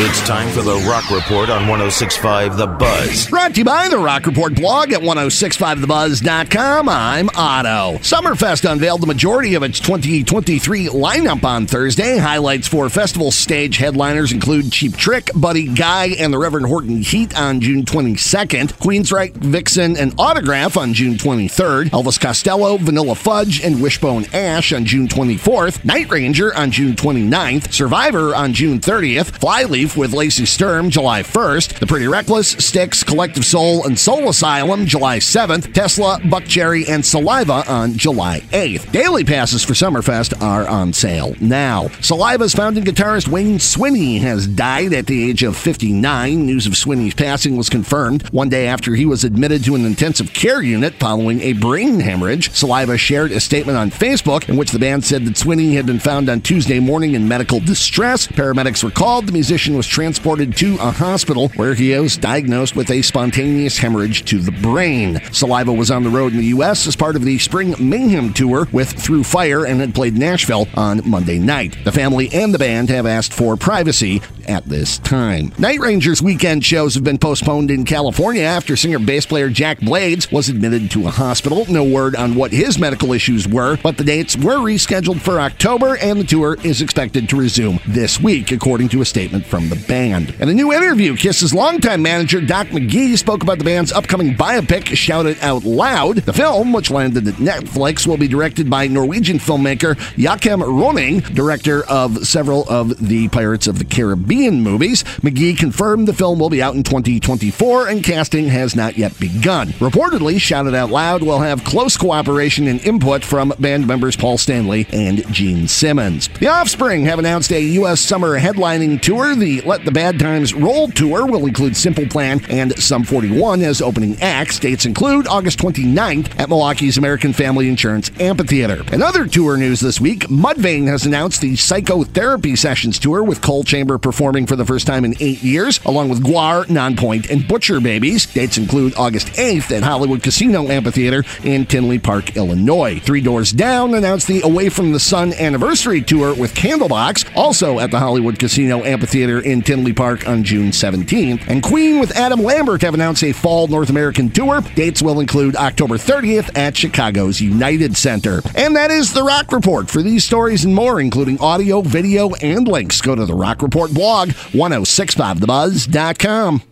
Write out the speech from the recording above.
It's time for the Rock Report on 1065 The Buzz. Brought to you by the Rock Report blog at 1065thebuzz.com. I'm Otto. Summerfest unveiled the majority of its 2023 lineup on Thursday. Highlights for festival stage headliners include Cheap Trick, Buddy Guy, and the Reverend Horton Heat on June 22nd, Queensryche, Vixen, and Autograph on June 23rd, Elvis Costello, Vanilla Fudge, and Wishbone Ash on June 24th, Night Ranger on June 29th, Survivor on June 30th, Flyleaf with Lacey Sturm July 1st, The Pretty Reckless, Styx, Collective Soul, and Soul Asylum July 7th, Tesla, Buckcherry, and Saliva on July 8th. Daily passes for Summerfest are on sale now. Saliva's founding guitarist Wayne Swinney has died at the age of 59. News of Swinney's passing was confirmed one day after he was admitted to an intensive care unit following a brain hemorrhage. Saliva shared a statement on Facebook in which the band said that Swinney had been found on Tuesday morning in medical distress. Paramedics were called. The musician was transported to a hospital where he was diagnosed with a spontaneous hemorrhage to the brain. Saliva was on the road in the U.S. as part of the Spring Mayhem tour with Through Fire and had played Nashville on Monday night. The family and the band have asked for privacy at this time. Night Rangers weekend shows have been postponed in California after singer bass player Jack Blades was admitted to a hospital. No word on what his medical issues were, but the dates were rescheduled for October and the tour is expected to resume this week, according to a statement from the band. In a new interview, Kiss's longtime manager Doc McGhee spoke about the band's upcoming biopic, Shout It Out Loud. The film, which landed at Netflix, will be directed by Norwegian filmmaker Joachim Ronning, director of several of the Pirates of the Caribbean movies. McGhee confirmed the film will be out in 2024 and casting has not yet begun. Reportedly, Shout It Out Loud will have close cooperation and input from band members Paul Stanley and Gene Simmons. The Offspring have announced a U.S. summer headlining tour. The Let the Bad Times Roll tour will include Simple Plan and Sum 41 as opening acts. Dates include August 29th at Milwaukee's American Family Insurance Amphitheater. Another tour news this week Mudvayne has announced the Psychotherapy Sessions tour with Coal Chamber performing for the first time in eight years, along with Gwar, Nonpoint, and Butcher Babies. Dates include August 8th at Hollywood Casino Amphitheater in Tinley Park, Illinois. Three Doors Down announced the Away from the Sun anniversary tour with Candlebox, also at the Hollywood Casino Amphitheater in Tinley Park on June 17th. And Queen with Adam Lambert have announced a fall North American tour. Dates will include October 30th at Chicago's United Center. And that is the Rock Report. For these stories and more, including audio, video, and links, go to the Rock Report blog, 1065thebuzz.com.